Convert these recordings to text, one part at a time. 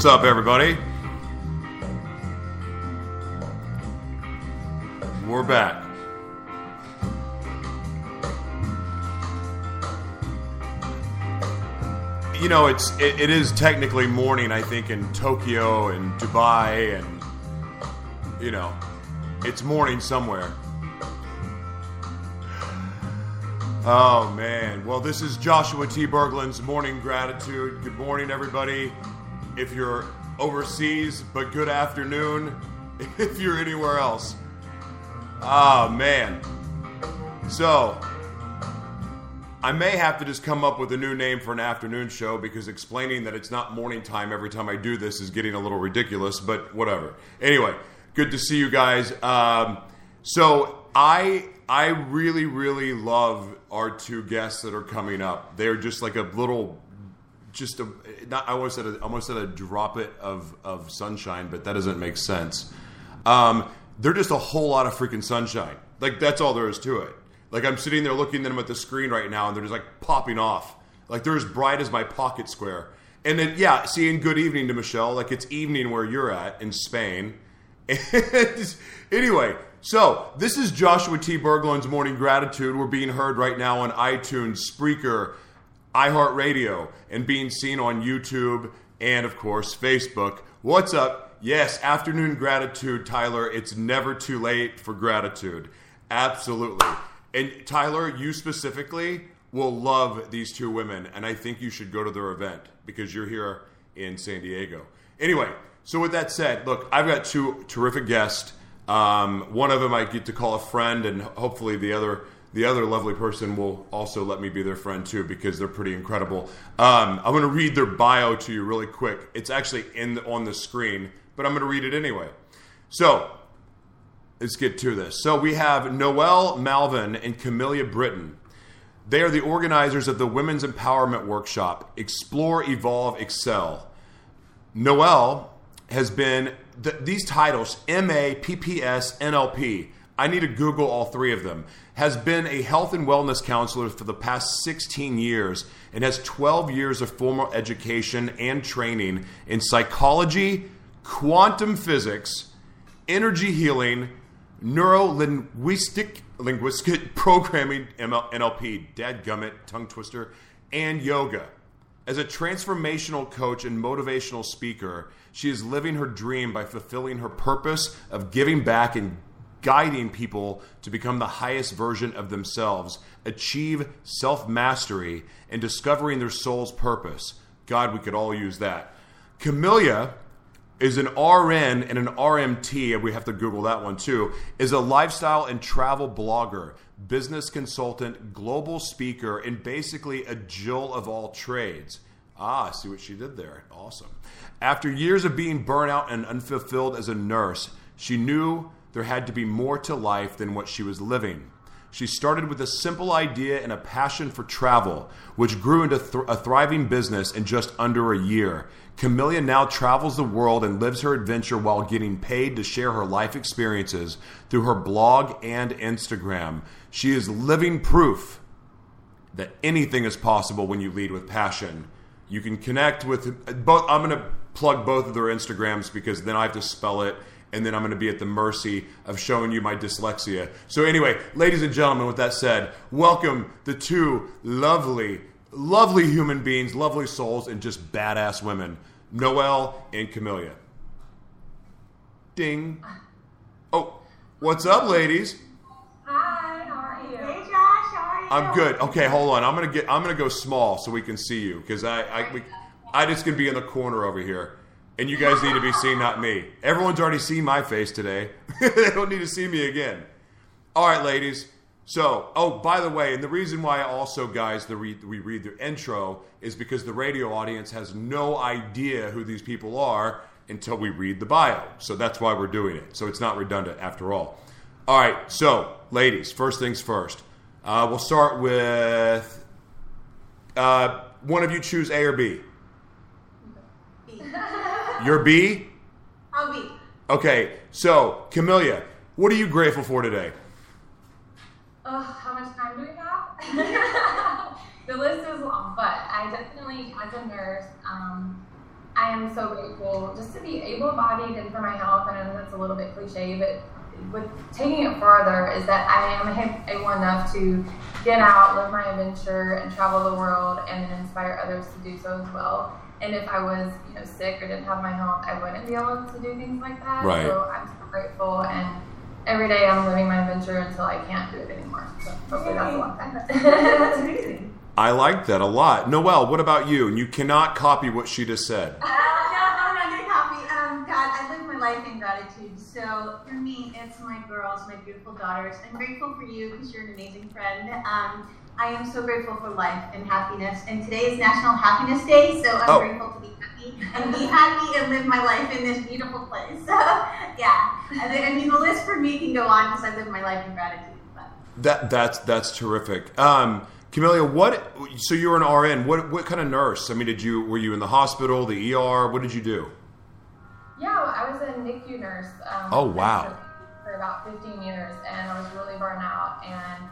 What's up, everybody? Know, it's it, it is technically morning, I think, in Tokyo and Dubai, and you know, it's morning somewhere. Oh man! Well, this is Joshua T. Berglund's morning gratitude. Good morning, everybody. If you're overseas, but good afternoon if you're anywhere else. Oh man. So, I may have to just come up with a new name for an afternoon show because explaining that it's not morning time every time I do this is getting a little ridiculous, but whatever. Anyway, good to see you guys. Um, so, I I really really love our two guests that are coming up. They're just like a little just a not I almost said a, almost said a drop it of of sunshine, but that doesn't make sense. Um, they're just a whole lot of freaking sunshine. Like that's all there is to it. Like I'm sitting there looking at them at the screen right now, and they're just like popping off. Like they're as bright as my pocket square. And then yeah, seeing good evening to Michelle. Like it's evening where you're at in Spain. And anyway, so this is Joshua T. Berglund's Morning Gratitude. We're being heard right now on iTunes, Spreaker, iHeartRadio, and being seen on YouTube and, of course, Facebook. What's up? Yes, afternoon gratitude, Tyler. It's never too late for gratitude. Absolutely. And Tyler, you specifically will love these two women, and I think you should go to their event because you're here in San Diego. Anyway, so with that said, look, I've got two terrific guests. Um, one of them I get to call a friend, and hopefully the other the other lovely person will also let me be their friend too because they're pretty incredible. Um, I'm going to read their bio to you really quick. It's actually in the, on the screen, but I'm going to read it anyway. So let's get to this. So we have Noelle Malvin and Camilla Britton. They are the organizers of the Women's Empowerment Workshop, Explore, Evolve, Excel. Noelle has been th- these titles MA, PPS, NLP. I need to Google all three of them. Has been a health and wellness counselor for the past 16 years and has 12 years of formal education and training in psychology, quantum physics, energy healing, neuro linguistic programming, NLP, dadgummit, tongue twister, and yoga. As a transformational coach and motivational speaker, she is living her dream by fulfilling her purpose of giving back and guiding people to become the highest version of themselves, achieve self mastery, and discovering their soul's purpose. God, we could all use that. Camilla is an RN and an RMT, and we have to Google that one too, is a lifestyle and travel blogger, business consultant, global speaker, and basically a Jill of all trades. Ah, see what she did there. Awesome. After years of being burnt out and unfulfilled as a nurse, she knew there had to be more to life than what she was living. She started with a simple idea and a passion for travel, which grew into th- a thriving business in just under a year. Camilla now travels the world and lives her adventure while getting paid to share her life experiences through her blog and Instagram. She is living proof that anything is possible when you lead with passion. You can connect with uh, both. I'm going to plug both of their Instagrams because then I have to spell it and then I'm going to be at the mercy of showing you my dyslexia. So, anyway, ladies and gentlemen, with that said, welcome the two lovely, lovely human beings, lovely souls, and just badass women, Noelle and Camilla. Ding. Oh, what's up, ladies? Hi, how are you? Hey Josh, how are you? I'm good. Okay, hold on. I'm gonna get. I'm gonna go small so we can see you because I, I, we, I just can be in the corner over here and you guys need to be seen, not me. Everyone's already seen my face today. they don't need to see me again. All right, ladies. So, oh, by the way, and the reason why also, guys, the re- we read the intro is because the radio audience has no idea who these people are until we read the bio. So that's why we're doing it. So it's not redundant after all. All right, so, ladies, first things first. Uh, we'll start with uh, one of you choose A or B. B. You're B? I'll be. Okay, so Camellia, what are you grateful for today? Ugh, how much time do we have? the list is long, but I definitely, as a nurse, um, I am so grateful just to be able-bodied and for my health. I know that's a little bit cliche, but with taking it further, is that I am able enough to get out, live my adventure, and travel the world, and then inspire others to do so as well. And if I was, you know, sick or didn't have my health, I wouldn't be able to do things like that. Right. So I'm so grateful, and every day I'm living my adventure until I can't do it anymore. So hopefully that's a long time. That's amazing. I like that a lot. Noelle, what about you? And you cannot copy what she just said. Uh, no, I'm not gonna copy. Um, God, I live my life in gratitude. So for me, it's my girls, my beautiful daughters. I'm grateful for you because you're an amazing friend. Um, I am so grateful for life and happiness. And today is National Happiness Day, so I'm Oh. grateful to be happy and be happy and live my life in this beautiful place. So yeah, and I mean the list for me can go on because I live my life in gratitude. But That that's that's terrific. Um, Camellia, what? So you were an RN. What what kind of nurse? I mean, did you were you in the hospital, the ER? What did you do? Yeah, well, I was a NICU nurse. Um, Oh, wow. For about 15 years, and I was really burnt out. And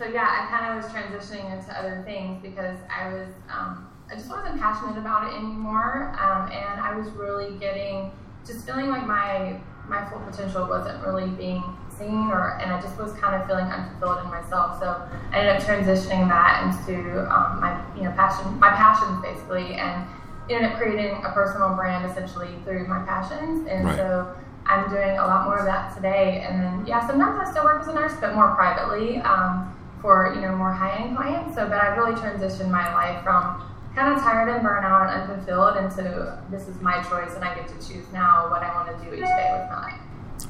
so, yeah, I kind of was transitioning into other things because I was, um, I just wasn't passionate about it anymore, um, and I was really getting, just feeling like my my full potential wasn't really being seen, or and I just was kind of feeling unfulfilled in myself. So I ended up transitioning that into um, my, you know, passion, my passions basically, and ended up creating a personal brand essentially through my passions. And Right. so I'm doing a lot more of that today. And then, yeah, sometimes I still work as a nurse, but more privately um, for, you know, more high-end clients. So, but I've really transitioned my life from kind of tired and burnt out and unfulfilled into this is my choice and I get to choose now what I want to do each day with my life.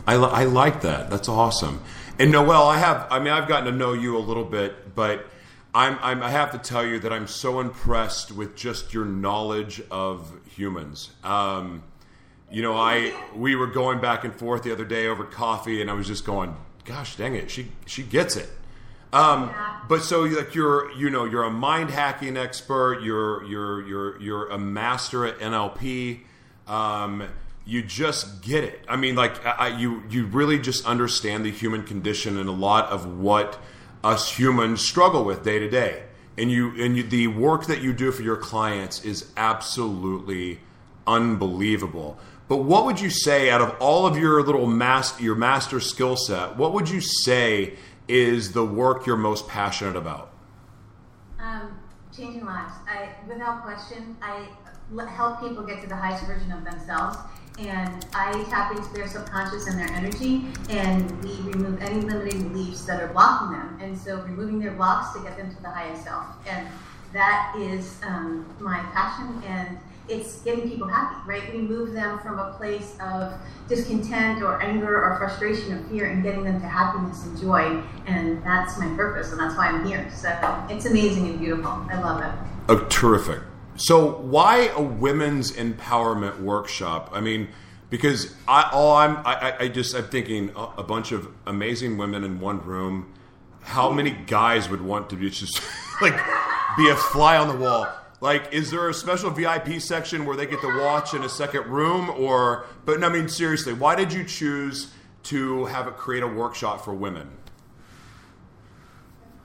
I, li- I like that. That's awesome. And Noelle, I have. I mean, I've gotten to know you a little bit, but I'm, I'm. I have to tell you that I'm so impressed with just your knowledge of humans. Um, you know, I we were going back and forth the other day over coffee, and I was just going, "Gosh, dang it, she she gets it." Um, Yeah. But so like you're you know you're a mind hacking expert. You're you're you're you're a master at NLP. Um, you just get it. I mean, like I, you you really just understand the human condition and a lot of what us humans struggle with day to day. And you and you, the work that you do for your clients is absolutely unbelievable. But what would you say out of all of your little master your master skill set? What would you say is the work you're most passionate about? Um, changing lives. I, without question, I help people get to the highest version of themselves, and I tap into their subconscious and their energy, and we remove any limiting beliefs that are blocking them. And so, removing their blocks to get them to the highest self, and that is um, my passion. And it's getting people happy, right? We move them from a place of discontent or anger or frustration or fear and getting them to happiness and joy. And that's my purpose, and that's why I'm here. So it's amazing and beautiful. I love it. Oh, terrific. So, why a women's empowerment workshop? I mean, because I all I'm I, I- just I'm thinking a, a bunch of amazing women in one room. How many guys would want to be just like be a fly on the wall? Like, is there a special VIP section where they get to watch in a second room, or? But I mean, seriously, why did you choose to have it create a workshop for women?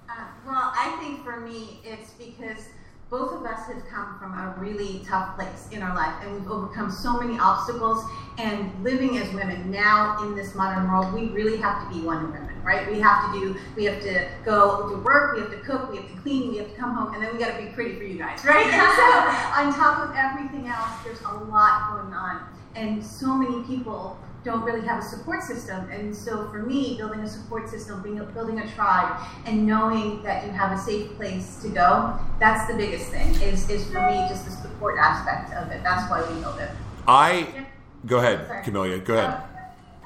Uh, well, I think for me, it's because both of us have come from a really tough place in our life, and we've overcome so many obstacles. And living as women now in this modern world, we really have to be Wonder Women, right? We have to do, we have to go to work, we have to cook, we have to clean, we have to come home, and then we got to be pretty for you guys, right? And so, on top of everything else, there's a lot going on, and so many people don't really have a support system. And so for me, building a support system, being, building a tribe, and knowing that you have a safe place to go, that's the biggest thing, is, is for me just the support aspect of it. That's why we build it. I go ahead, Sorry. Camellia. Go ahead.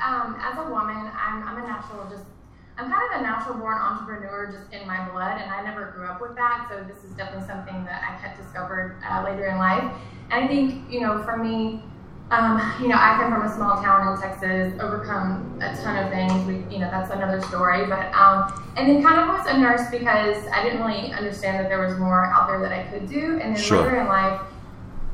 Um, as a woman, I'm, I'm a natural, just, I'm kind of a natural born entrepreneur just in my blood, and I never grew up with that. So this is definitely something that I had discovered uh, later in life. And I think, you know, for me, um, you know, I come from a small town in Texas, overcome a ton of things. We, you know, that's another story. But um, and then kind of was a nurse because I didn't really understand that there was more out there that I could do. And then Sure. later in life,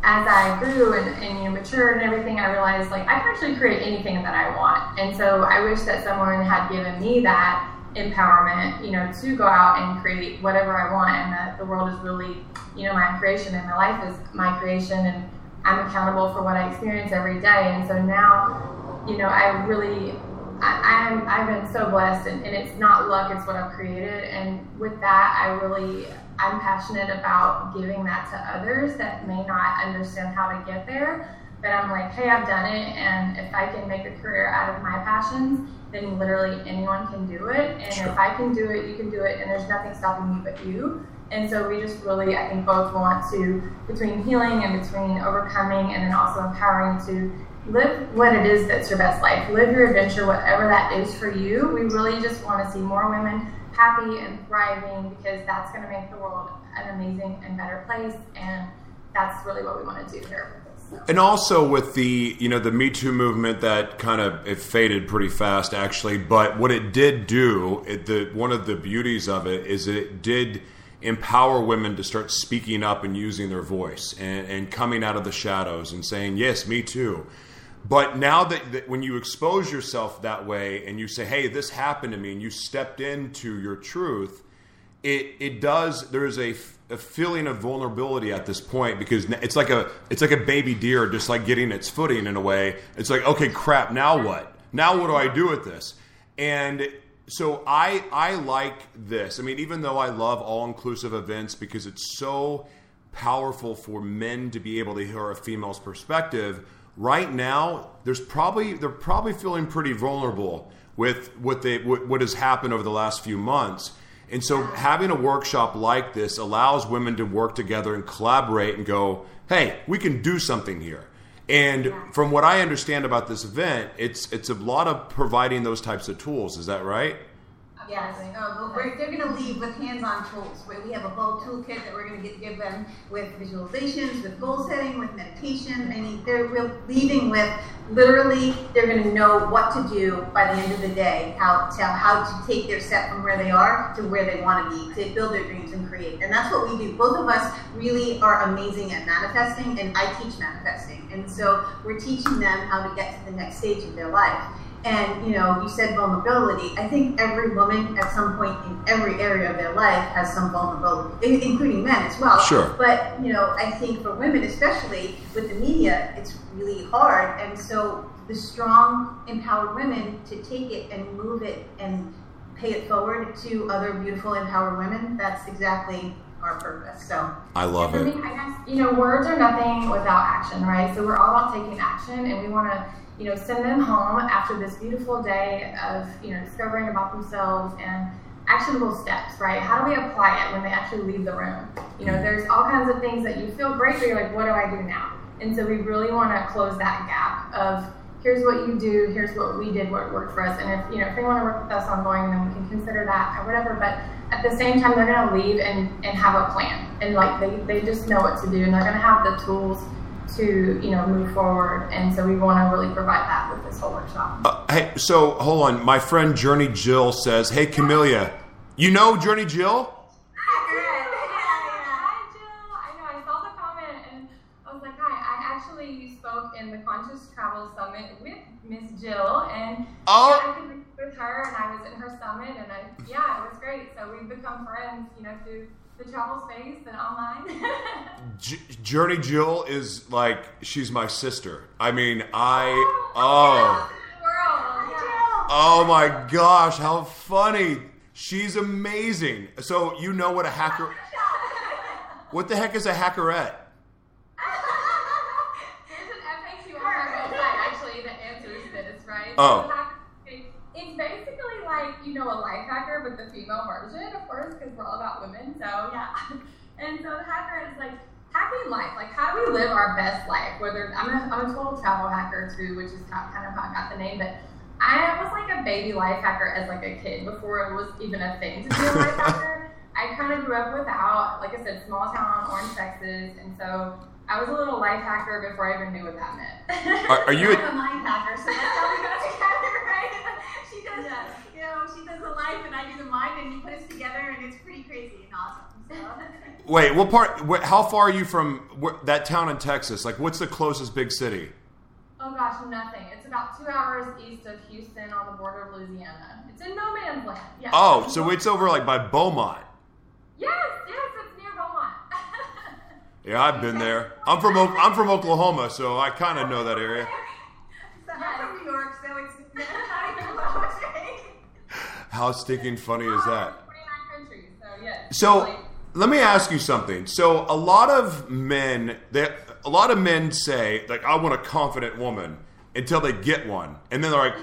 as I grew and, and you know, matured and everything, I realized like I can actually create anything that I want. And so I wish that someone had given me that empowerment, you know, to go out and create whatever I want, and that the world is really, you know, my creation, and my life is my creation, and I'm accountable for what I experience every day. And so now, you know, I really, I, I'm, I've been so blessed, and, and it's not luck; it's what I've created. And with that, I really, I'm passionate about giving that to others that may not understand how to get there. But I'm like, hey, I've done it, and if I can make a career out of my passions, then literally anyone can do it. And Sure. if I can do it, you can do it, and there's nothing stopping you but you. And so we just really, I think, both want to, between healing and between overcoming, and then also empowering to live what it is that's your best life. Live your adventure, whatever that is for you. We really just want to see more women happy and thriving because that's going to make the world an amazing and better place. And that's really what we want to do here. And also with the you know the Me Too movement that kind of it faded pretty fast actually, but what it did do, it, the one of the beauties of it is it did empower women to start speaking up and using their voice and, and coming out of the shadows and saying yes, me too. But now that, that when you expose yourself that way and you say, "Hey, this happened to me," and you stepped into your truth, it it does there's a, a feeling of vulnerability at this point because it's like a it's like a baby deer just like getting its footing in a way. It's like okay crap now what? Now what do i do with this? And so i i like this i mean even though i love all inclusive events because it's so powerful for men to be able to hear a female's perspective right now there's probably they're probably feeling pretty vulnerable with what they what, what has happened over the last few months and so having a workshop like this allows women to work together and collaborate and go, hey, we can do something here. And from what I understand about this event, it's it's a lot of providing those types of tools. Is that right? Yes, uh, but we're, they're going to leave with hands-on tools. Where we have a whole toolkit that we're going to give them with visualizations, with goal setting, with meditation. I mean, they're leaving with literally they're going to know what to do by the end of the day, how to how to take their step from where they are to where they want to be, to build their dreams and create. And that's what we do. Both of us really are amazing at manifesting, and I teach manifesting. And so we're teaching them how to get to the next stage of their life. And you know, you said vulnerability. I think every woman at some point in every area of their life has some vulnerability, including men as well. Sure. But you know, I think for women, especially with the media, it's really hard. And so the strong, empowered women to take it and move it and pay it forward to other beautiful, empowered women. That's exactly our purpose. So I love For it. me, I guess, you know, words are nothing without action, right? So we're all about taking action and we want to, you know, send them home after this beautiful day of, you know, discovering about themselves and actionable steps, right? How do we apply it when they actually leave the room? You know, there's all kinds of things that you feel great, but you're like, what do I do now? And so we really want to close that gap of here's what you do, here's what we did, what worked for us. And if you know if they want to work with us ongoing, then we can consider that or whatever. But at the same time, they're going to leave and, and have a plan, and like they, they just know what to do, and they're going to have the tools to you know move forward. And so we want to really provide that with this whole workshop. Uh, hey, so hold on. My friend Journey Jill says, "Hey, Camellia, you know Journey Jill? Hi, Jill. I know. I saw the comment and I was like, hi. I actually spoke in the Conscious Travel Summit with Miss Jill, and Oh. yeah, I could meet with her, and I was in her summit, and I yeah, it was great. So we've become friends, you know, through the travel space and online. J- Journey Jill is like she's my sister. I mean, I oh." oh. World, yeah. Oh my gosh, how funny. She's amazing. So you know what a hacker What the heck is a hackerette? There's an FAQ on our website actually that answers this, right? Oh. It's basically like, you know, a life hacker, but the female version, of course, because we're all about women. So, yeah. And so the hacker is like hacking life. Like, how do we live our best life? Whether I'm a, I'm a total travel hacker too, which is kind kind of how I got the name, but I was like a baby life hacker as like a kid before it was even a thing to be a life hacker. I kind of grew up without, like I said, small town Orange, Texas, and so I was a little life hacker before I even knew what that meant. Are, are you? I'm a mind hacker, so that's how we got together, right? She does, know, she does the life and I do the mind, and you put us together, and it's pretty crazy and awesome. So. Wait, what part? Wh- how far are you from wh- that town in Texas? Like, what's the closest big city? oh gosh, nothing. It's about two hours east of Houston on the border of Louisiana. It's in no man's land. Yeah. Oh, so it's over like by Beaumont. Yes, yes, it's near Beaumont. Yeah, I've been there. I'm from O- I'm from Oklahoma, so I kind of know that area. So I'm from New York, so it's not even close, right? How stinking funny is that? so yeah. So really- let me ask you something. So a lot of men, they, a lot of men say like, "I want a confident woman," until they get one, and then they're like,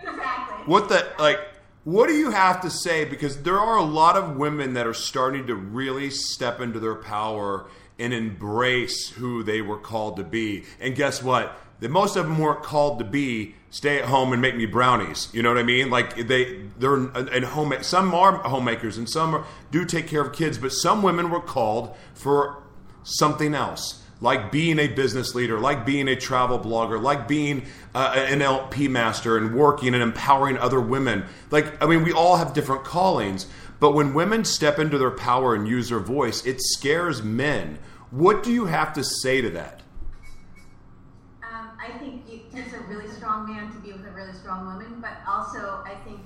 Exactly. "What the like?" What do you have to say? Because there are a lot of women that are starting to really step into their power and embrace who they were called to be. And guess what? The most of them weren't called to be stay at home and make me brownies. You know what I mean? Like they they're and home some are homemakers and some are, do take care of kids, but some women were called for something else. Like being a business leader, like being a travel blogger, like being uh, an LP master and working and empowering other women. Like, I mean, we all have different callings, but when women step into their power and use their voice, it scares men. What do you have to say to that? I think it takes a really strong man to be with a really strong woman, but also I think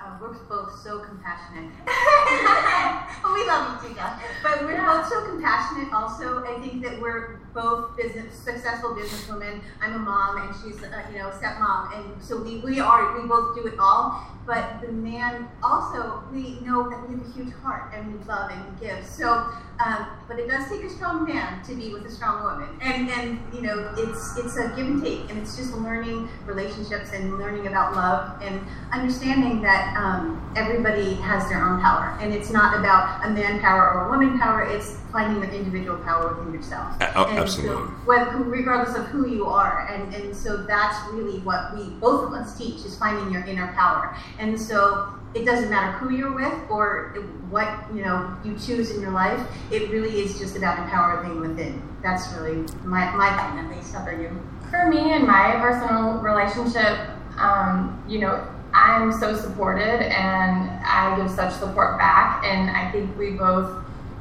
uh, we're both so compassionate. we love you too, Josh. But we're both so compassionate. Also, I think that we're both business successful businesswomen. I'm a mom, and she's uh, you know a stepmom, and so we, we are we both do it all. But the man also we know that we have a huge heart and we love and we give. So, um, but it does take a strong man to be with a strong woman, and and you know it's it's a give and take, and it's just learning relationships and learning about love and understanding that um, everybody has their own power, and it's not about a man power or a woman power. It's finding your individual power within yourself. Uh, And absolutely. So, whether, regardless of who you are, and and so that's really what we both of us teach is finding your inner power. And so it doesn't matter who you're with or what you know you choose in your life. It really is just about empowering within. That's really my my thing at least. How about you? For me and my personal relationship, um, you know, I'm so supported and I give such support back, and I think we both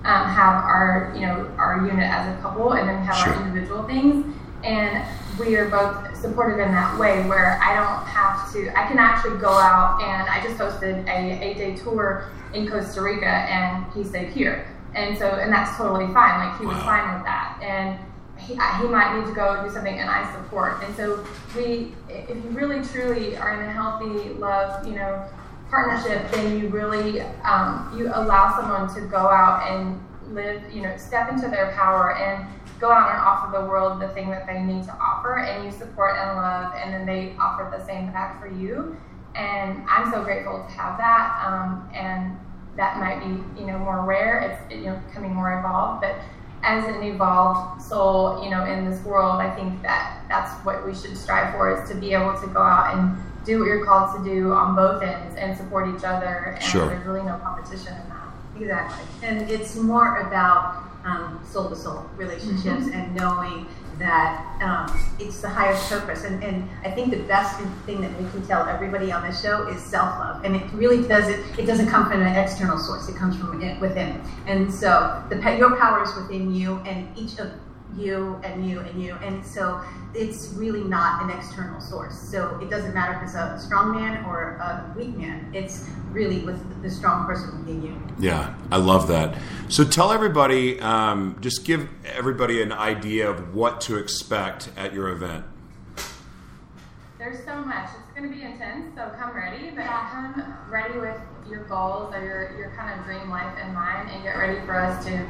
um, have our, you know, our unit as a couple, and then we have Sure. our individual things, and we are both supportive in that way where I don't have to. I can actually go out and I just hosted a eight day tour in Costa Rica, and he stayed here, and so and that's totally fine. Like he was Wow. fine with that, and he, he might need to go do something and I support. And so we, if you really truly are in a healthy love, you know, partnership, then you really, um, you allow someone to go out and live, you know, step into their power and go out and offer the world the thing that they need to offer and you support and love and then they offer the same back for you. And I'm so grateful to have that. Um, and that might be, you know, more rare. It's, you know, becoming more evolved, but as an evolved soul, you know, in this world, I think that that's what we should strive for is to be able to go out and do what you're called to do on both ends and support each other. And Sure. there's really no competition in that. Exactly. And it's more about um, soul to soul relationships and knowing that um, it's the highest purpose. And, and I think the best thing that we can tell everybody on this show is self love. And it really doesn't, it doesn't come from an external source, it comes from within. And so the, your power is within you and each of you and you and you. And so it's really not an external source. So it doesn't matter if it's a strong man or a weak man. It's really with the strong person within you. Yeah, I love that. So tell everybody, um, just give everybody an idea of what to expect at your event. There's so much. It's going to be intense, so come ready, but come ready with your goals or your, your kind of dream life in mind and get ready for us to,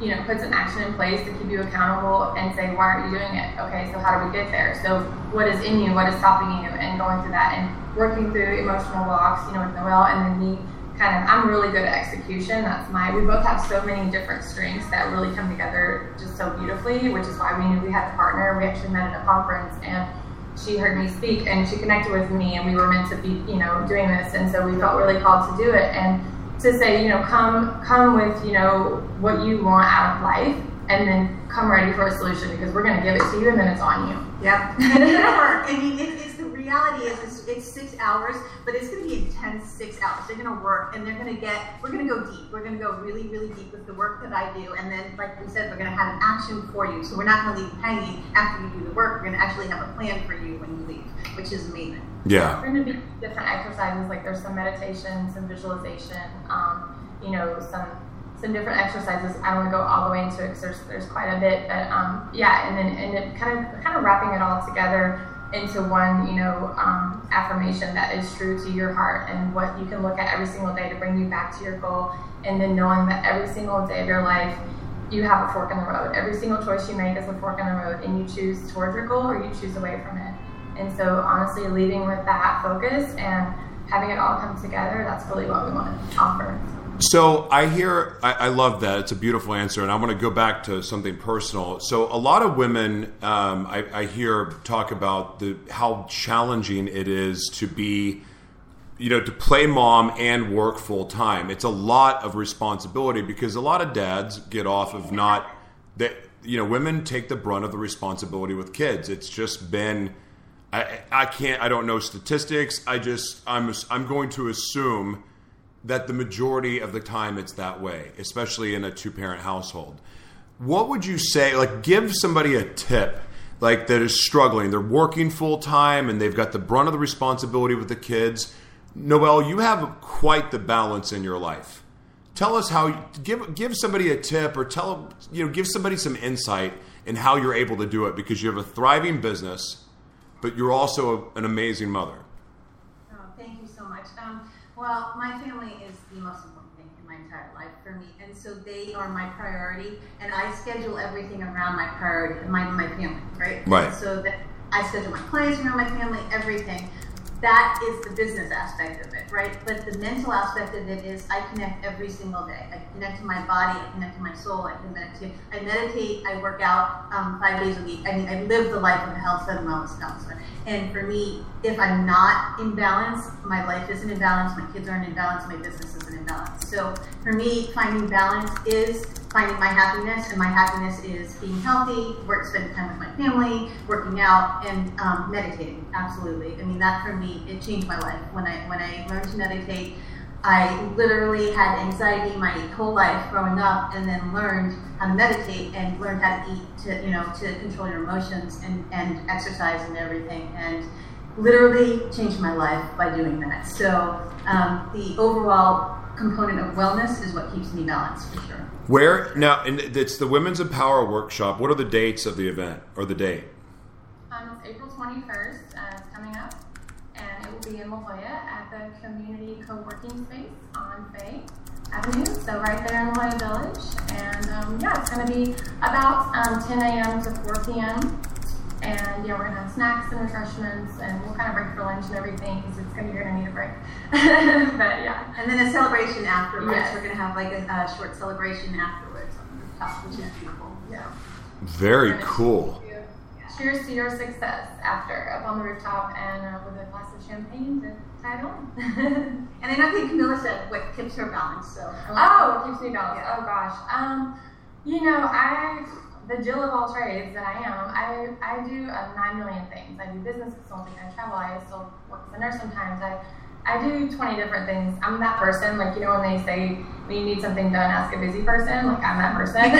you know, put some action in place to keep you accountable and say, why aren't you doing it? Okay, so how do we get there? So what is in you? What is stopping you? And going through that and working through emotional blocks, you know, with Noelle and then me kind of, I'm really good at execution. That's my, we both have so many different strengths that really come together just so beautifully, which is why we knew we had a partner. We actually met at a conference and she heard me speak and she connected with me and we were meant to be you know doing this and so we felt really called to do it and to say you know come come with you know what you want out of life and then come ready for a solution because we're going to give it to you and then it's on you. Yep. work. I mean, it, it's the reality is it's, it's six hours, but it's going to be intense six hours. They're going to work and they're going to get. We're going to go deep. We're going to go really, really deep with the work that I do, and then, like we said, we're going to have an action for you. So we're not going to leave hanging after you do the work. We're going to actually have a plan for you when you leave, which is amazing. Yeah. We're going to be different exercises. Like there's some meditation, some visualization. Um, you know, some some different exercises. I don't want to go all the way into it because there's, there's quite a bit, but um, yeah, and then and it kind of kind of wrapping it all together into one, you know, um, affirmation that is true to your heart and what you can look at every single day to bring you back to your goal, and then knowing that every single day of your life you have a fork in the road. Every single choice you make is a fork in the road, and you choose towards your goal or you choose away from it. And so, honestly, leading with that focus and having it all come together, that's really what we want to offer. So I hear, I, I, love that. It's a beautiful answer, and I want to go back to something personal. So a lot of women, um, I, I, hear talk about the how challenging it is to be, you know, to play mom and work full time. It's a lot of responsibility because a lot of dads get off of not that. You know, women take the brunt of the responsibility with kids. It's just been. I, I can't. I don't know statistics. I just. I'm. I'm going to assume that the majority of the time it's that way, especially in a two parent household. What would you say? Like, give somebody a tip, like that is struggling. They're working full time and they've got the brunt of the responsibility with the kids. Noelle, you have quite the balance in your life. Tell us how. Give give somebody a tip, or tell you know, give somebody some insight in how you're able to do it because you have a thriving business, but you're also an amazing mother. Oh, thank you so much. Um, well, my family is the most important thing in my entire life for me, and so they are my priority, and I schedule everything around my priority, my my family, right? Right. So that I schedule my clients around my family, everything. That is the business aspect of it, right? But the mental aspect of it is I connect every single day. I connect to my body, I connect to my soul, I connect to, I meditate, I work out um, five days a week. I mean, I live the life of a health and wellness counselor. And for me, if I'm not in balance, my life isn't in balance, my kids aren't in balance, my business isn't in balance. So for me, finding balance is finding my happiness, and my happiness is being healthy, work, spending time with my family, working out, and um, meditating. Absolutely. I mean, that for me, it changed my life. When I when I learned to meditate, I literally had anxiety my whole life growing up, and then learned how to meditate and learned how to eat to you know to control your emotions and and exercise and everything and literally changed my life by doing that. So um, the overall component of wellness is what keeps me balanced for sure. Where now? And it's the Women's Empower Workshop. What are the dates of the event or the date? Um, it's April twenty first. Uh, it's coming up, and it will be in La Jolla at the Community Co-working Space on Fay Avenue. So right there in La Jolla Village, and um, yeah, it's going to be about um, 10 a.m. to 4 p.m. And yeah, we're gonna have snacks and refreshments, and we'll kind of break for lunch and everything because it's gonna you're gonna need a break. but yeah, and then a celebration afterwards. Yes. We're gonna have like a, a, short celebration afterwards on the rooftop, which is beautiful. Yeah. Very cool. Cheers to your success after up on the rooftop and uh, with a glass of champagne to tie it on. and then I think Camilla said what keeps her balanced. So oh, what keeps me balanced? Yeah. Oh gosh, um, you know I the Jill of all trades that I am, I, I do uh, nine million things. I do business consulting, I travel, I still work as a nurse sometimes. I, I do 20 different things. I'm that person, like, you know, when they say when you need something done, ask a busy person, like, I'm that person. and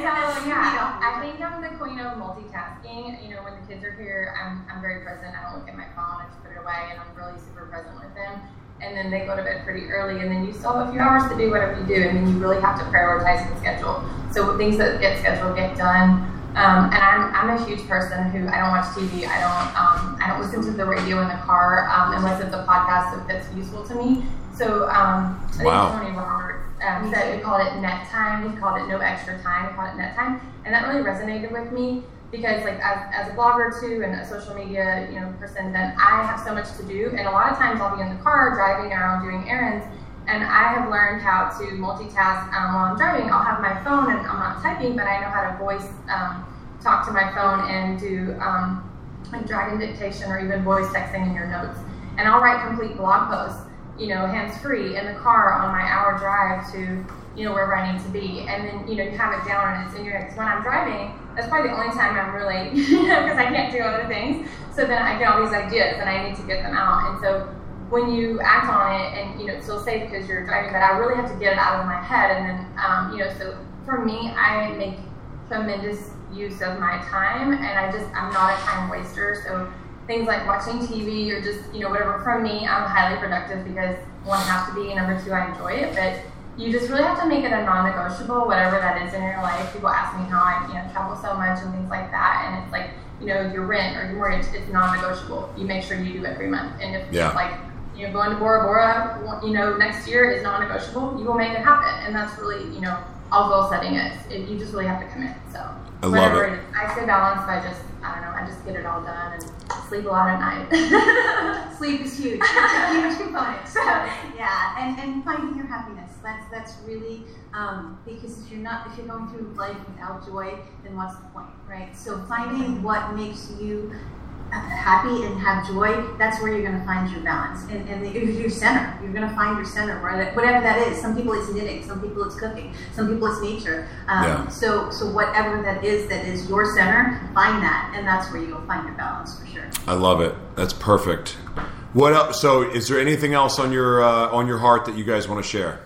so, yeah, I think I'm the queen of multitasking. You know, when the kids are here, I'm, I'm very present. I don't look at my phone, I just put it away, and I'm really super present with them and then they go to bed pretty early, and then you still have a few hours to do whatever you do, and then you really have to prioritize and schedule. So things that get scheduled get done. Um, and I'm, I'm a huge person who I don't watch TV. I don't um, I don't listen to the radio in the car um, unless it's a podcast that's useful to me. So um, I wow. think Tony Robbins um, said we called it net time. He called it no extra time. We called it net time, and that really resonated with me because like as, as a blogger too and a social media you know person then i have so much to do and a lot of times i'll be in the car driving around doing errands and i have learned how to multitask um, while i'm driving i'll have my phone and i'm not typing but i know how to voice um, talk to my phone and do um, like dragon dictation or even voice texting in your notes and i'll write complete blog posts you know, hands free in the car on my hour drive to, you know, wherever I need to be. And then, you know, you have it down and it's in your head. When I'm driving, that's probably the only time I'm really, because I can't do other things. So then I get all these ideas and I need to get them out. And so when you act on it and, you know, it's still safe because you're driving, but I really have to get it out of my head. And then, um, you know, so for me, I make tremendous use of my time and I just, I'm not a time waster. So things like watching TV or just, you know, whatever, from me, I'm highly productive because one, have to be, number two, I enjoy it. But you just really have to make it a non-negotiable, whatever that is in your life. People ask me how I, you know, travel so much and things like that. And it's like, you know, your rent or your mortgage, it's non-negotiable. You make sure you do it every month. And if yeah. like, you know, going to Bora Bora, you know, next year is non-negotiable, you will make it happen. And that's really, you know, all goal setting is. It, you just really have to commit. So I love it. it I stay balanced by just, I don't know, I just get it all done and sleep a lot at night. sleep is huge. It's a huge component. So yeah, and, and finding your happiness. That's that's really um, because if you're not if you're going through life without joy, then what's the point, right? So finding what makes you happy and have joy, that's where you're going to find your balance. And, and your center, you're going to find your center, whatever that is. Some people it's knitting, some people it's cooking, some people it's nature. Um, yeah. So, so whatever that is, that is your center, find that, and that's where you'll find your balance for sure. I love it. That's perfect. What else? So, is there anything else on your uh, on your heart that you guys want to share?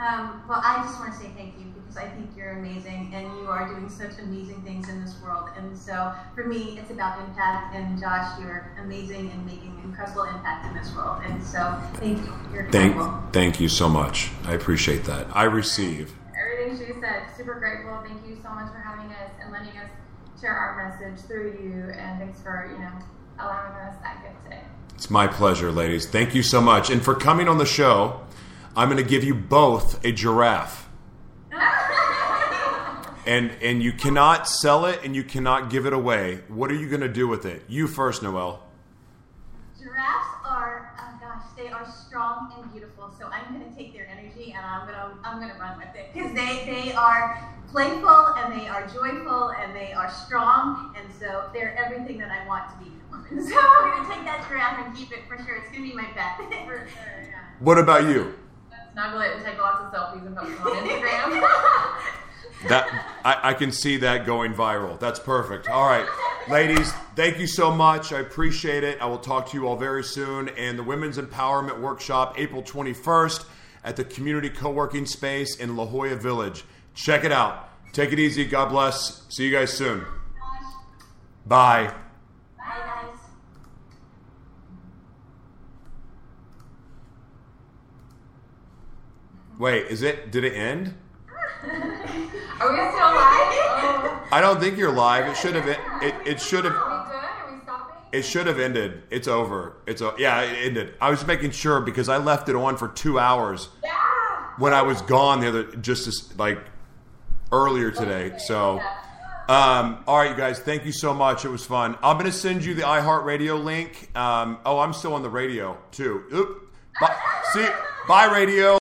Um, well, I just want to say thank you I think you're amazing and you are doing such amazing things in this world. And so for me, it's about impact. And Josh, you're amazing and making incredible impact in this world. And so thank you. You're thank, thank you so much. I appreciate that. I receive. Everything she said, super grateful. Thank you so much for having us and letting us share our message through you. And thanks for, you know, allowing us that gift today. It's my pleasure, ladies. Thank you so much. And for coming on the show. I'm going to give you both a giraffe. And and you cannot sell it and you cannot give it away. What are you going to do with it? You first, Noelle. Giraffes are, oh gosh, they are strong and beautiful. So I'm going to take their energy and I'm going to I'm going to run with it because they they are playful and they are joyful and they are strong and so they're everything that I want to be. So I'm going to take that giraffe and keep it for sure. It's going to be my pet for sure. Yeah. What about you? snuggle it and take lots of selfies and post them on Instagram. that I, I, can see that going viral. That's perfect. All right, ladies, thank you so much. I appreciate it. I will talk to you all very soon. And the Women's Empowerment Workshop, April 21st at the Community Co-working Space in La Jolla Village. Check it out. Take it easy. God bless. See you guys soon. Bye. Bye guys. Wait, is it? Did it end? Are we still live? Oh. I don't think you're live. It should have. It, it, it should have. Are we good? Are we stopping? It should have ended. It's over. It's a, yeah. It ended. I was making sure because I left it on for two hours. Yeah. When I was gone the other just as, like earlier today. So. Um, all right, you guys, thank you so much. It was fun. I'm going to send you the iHeartRadio link. Um, oh, I'm still on the radio too. Oop. Bye. See, bye, radio.